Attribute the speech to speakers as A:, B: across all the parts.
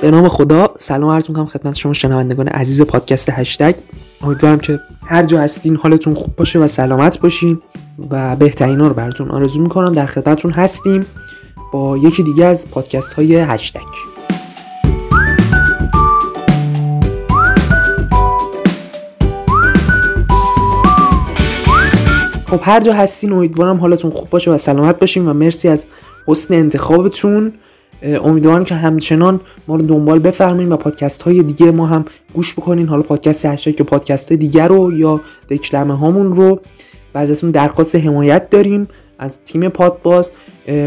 A: به نام خدا سلام عرض می‌کنم خدمت شما شنوندگان عزیز پادکست هشتگ. امیدوارم که هر جا هستین حالتون خوب باشه و سلامت باشین و بهترین رو براتون آرزو می‌کنم. در خدمتتون هستیم با یکی دیگه از پادکست های هشتگ. خب هر جا هستین امیدوارم حالتون خوب باشه و سلامت باشین و مرسی از حسن انتخابتون. امیدوارم که همچنان ما رو دنبال بفرمایید و پادکست های دیگه ما هم گوش بکنین. حالا پادکست هشتگ که پادکست های دیگر رو یا دکلمه هامون رو و ازتون درخواست حمایت داریم از تیم پادباز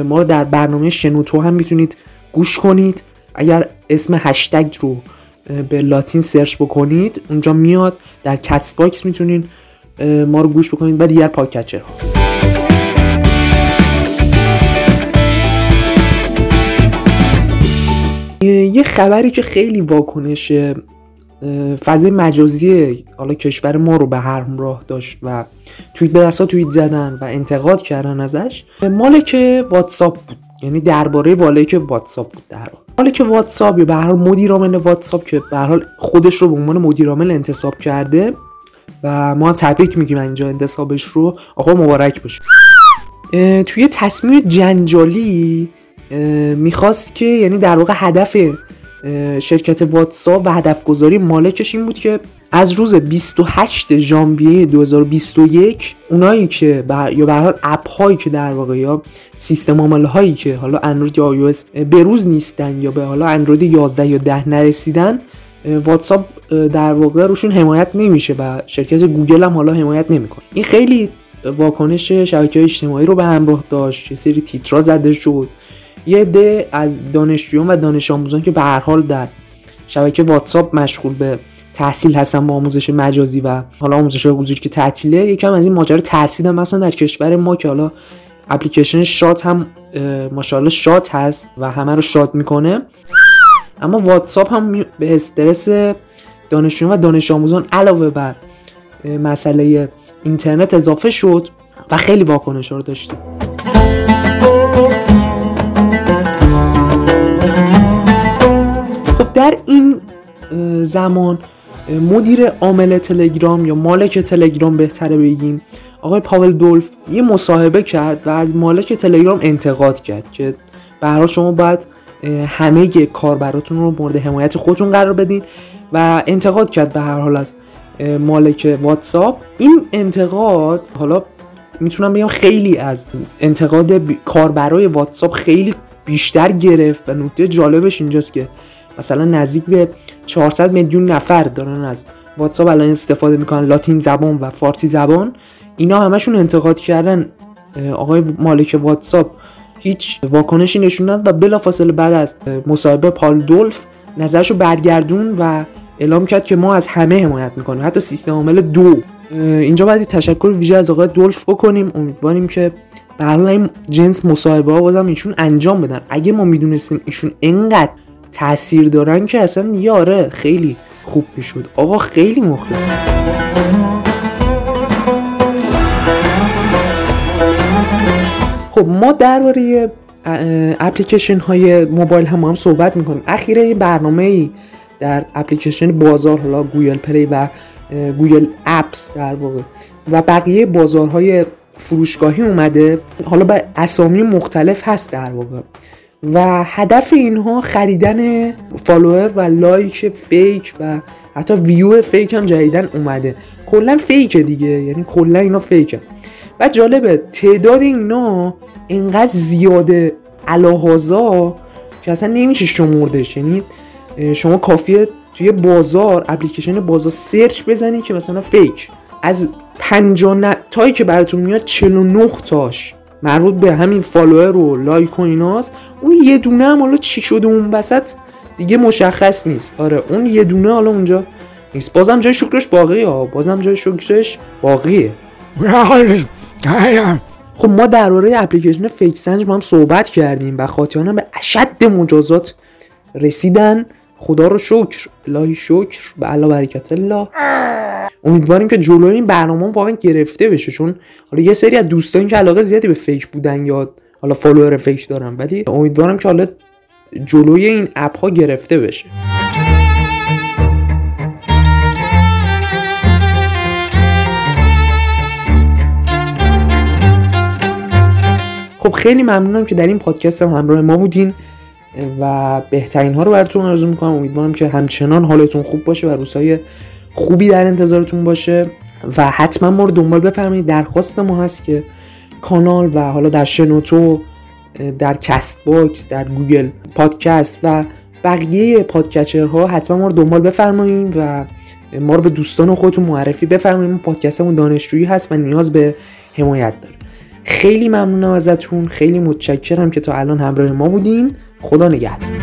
A: ما رو در برنامه شنوتو هم می‌تونید گوش کنید. اگر اسم هشتگ رو به لاتین search بکنید اونجا میاد. در کست باکس می‌تونین ما رو گوش بکنید. و دیگر podcatcher ها یه خبری که خیلی واکنش فضای مجازی حالا کشور ما رو به همراه داشت و توییت به دستا توییت زدن و انتقاد کردن ازش مالک واتساپ بود. یعنی درباره مالک واتساپ بود در مالک واتساپ یا به هر حال مدیر عامل واتساپ که به حال خودش رو به عنوان مدیر عامل انتصاب کرده و ما هم تبریک میگیم اینجا انتصابش رو. آقا مبارک باشه توی تصمیم جنجالی می‌خواست که یعنی در واقع هدف شرکت واتساپ و هدف گذاری مالکش این بود که از روز 28 ژانویه 2021 اونایی که یا به حال app هایی که در واقع یا سیستم عامل هایی که حالا اندروید یا آی به روز نیستن یا به حالا اندروید 11 یا 10 نرسیدن واتساپ در واقع روشون حمایت نمیشه و شرکت گوگل هم حالا حمایت نمی‌کنه. این خیلی واکنش شبکه اجتماعی رو به همراه داشت یه سری تیترا زده شد. یه عده از دانشجویان و دانش آموزان که به هر حال در شبکه واتساپ مشغول به تحصیل هستن با آموزش مجازی و حالا آموزش حضوری که تعطیله یکم از این ماجرا ترسیدن مثلا در کشور ما که حالا اپلیکیشن شاد هم ماشاءالله شاد هست و همه رو شاد می‌کنه. اما واتساپ هم به استرس دانشجویان و دانش آموزان علاوه بر مسئله اینترنت اضافه شد و خیلی واکنش رو داشتیم. در این زمان مدیر عامل تلگرام یا مالک تلگرام بهتره بگیم آقای پاول دولف یه مصاحبه کرد و از مالک تلگرام انتقاد کرد که به شما باید همه کاربراتون رو مورد حمایت خودتون قرار بدین و انتقاد کرد به هر حال از مالک واتساپ. این انتقاد حالا می‌تونم بگم خیلی از انتقاد کاربرای واتساپ خیلی بیشتر گرفت و نکته جالبش اینجاست که مثلا نزدیک به 400 میلیون نفر دارن از واتساپ الان استفاده می‌کنن لاتین زبان و فارسی زبان. اینا همشون انتقاد کردن آقای مالک واتساپ هیچ واکنشی نشون و بلافاصله بعد از مصاحبه پال دولف نظرشو برگردون و اعلام کرد که ما از همه حمایت می‌کنیم حتی سیستم عامل دو. اینجا باید تشکر ویژه از آقای دولف بکنیم. امیدواریم که به این جنس مصاحبه ها بازم ایشون انجام بدن. اگه ما می‌دونستیم ایشون انقدر تاثیر دارن که اصلا یاره خیلی خوب می‌شد. آقا خیلی مخلص. خب ما درباره اپلیکیشن های موبایل هم, هم صحبت می‌کنیم. اخیرا این برنامه ای در اپلیکیشن بازار حالا گوگل پلی و گوگل اپس در واقع. و بقیه بازارهای فروشگاهی اومده. حالا به اسامی مختلف هست در واقع. و هدف اینها خریدن follower و like fake و حتی view fake هم جدیدن اومده. کلا fake دیگه یعنی کلا اینا fake ه و جالبه تعداد اینا اینقدر زیاده الهازا که اصلا نمیشه شمردش یعنی شما کافیه توی بازار اپلیکیشن بازار search بزنی که مثلا fake از 50 تایی که براتون میاد 49 تاش. مربوط به همین follower و like و ایناست اون یه دونه هم حالا چی شده اون وسط دیگه مشخص نیست. آره اون یه دونه حالا اونجا نیست. بازم جای شکرش باقیه. ها بازم جای شکرش باقیه. خب ما درباره اپلیکیشن fake سنج با هم صحبت کردیم و خاطیان به اشد مجازات رسیدن. خدا رو شکر. الهی شکر. به الله برکت الله. امیدواریم که جلوی این برنامه واقعا گرفته بشه چون حالا یه سری از دوستان که علاقه زیادی به fake بودن یا حالا follower fake دارن ولی امیدوارم که حالا جلوی این اپ ها گرفته بشه. خب خیلی ممنونم که در این پادکست هم همراه ما بودین و بهترین ها رو براتون آرزو می‌کنم. امیدوارم که همچنان حالتون خوب باشه و روزهای خوبی در انتظارتون باشه و حتما ما رو دنبال بفرمایید. درخواست ما هست که کانال و حالا در شنوتو در Castbox در Google Podcast و بقیه podcatcher ها حتما ما رو دنبال بفرمایید و ما رو به دوستان خودتون معرفی بفرمایید. پادکستمون دانشجویی هست و نیاز به حمایت داره. خیلی ممنونم ازتون. خیلی متشکرم که تا الان همراه ما بودین. خدا نگهدار.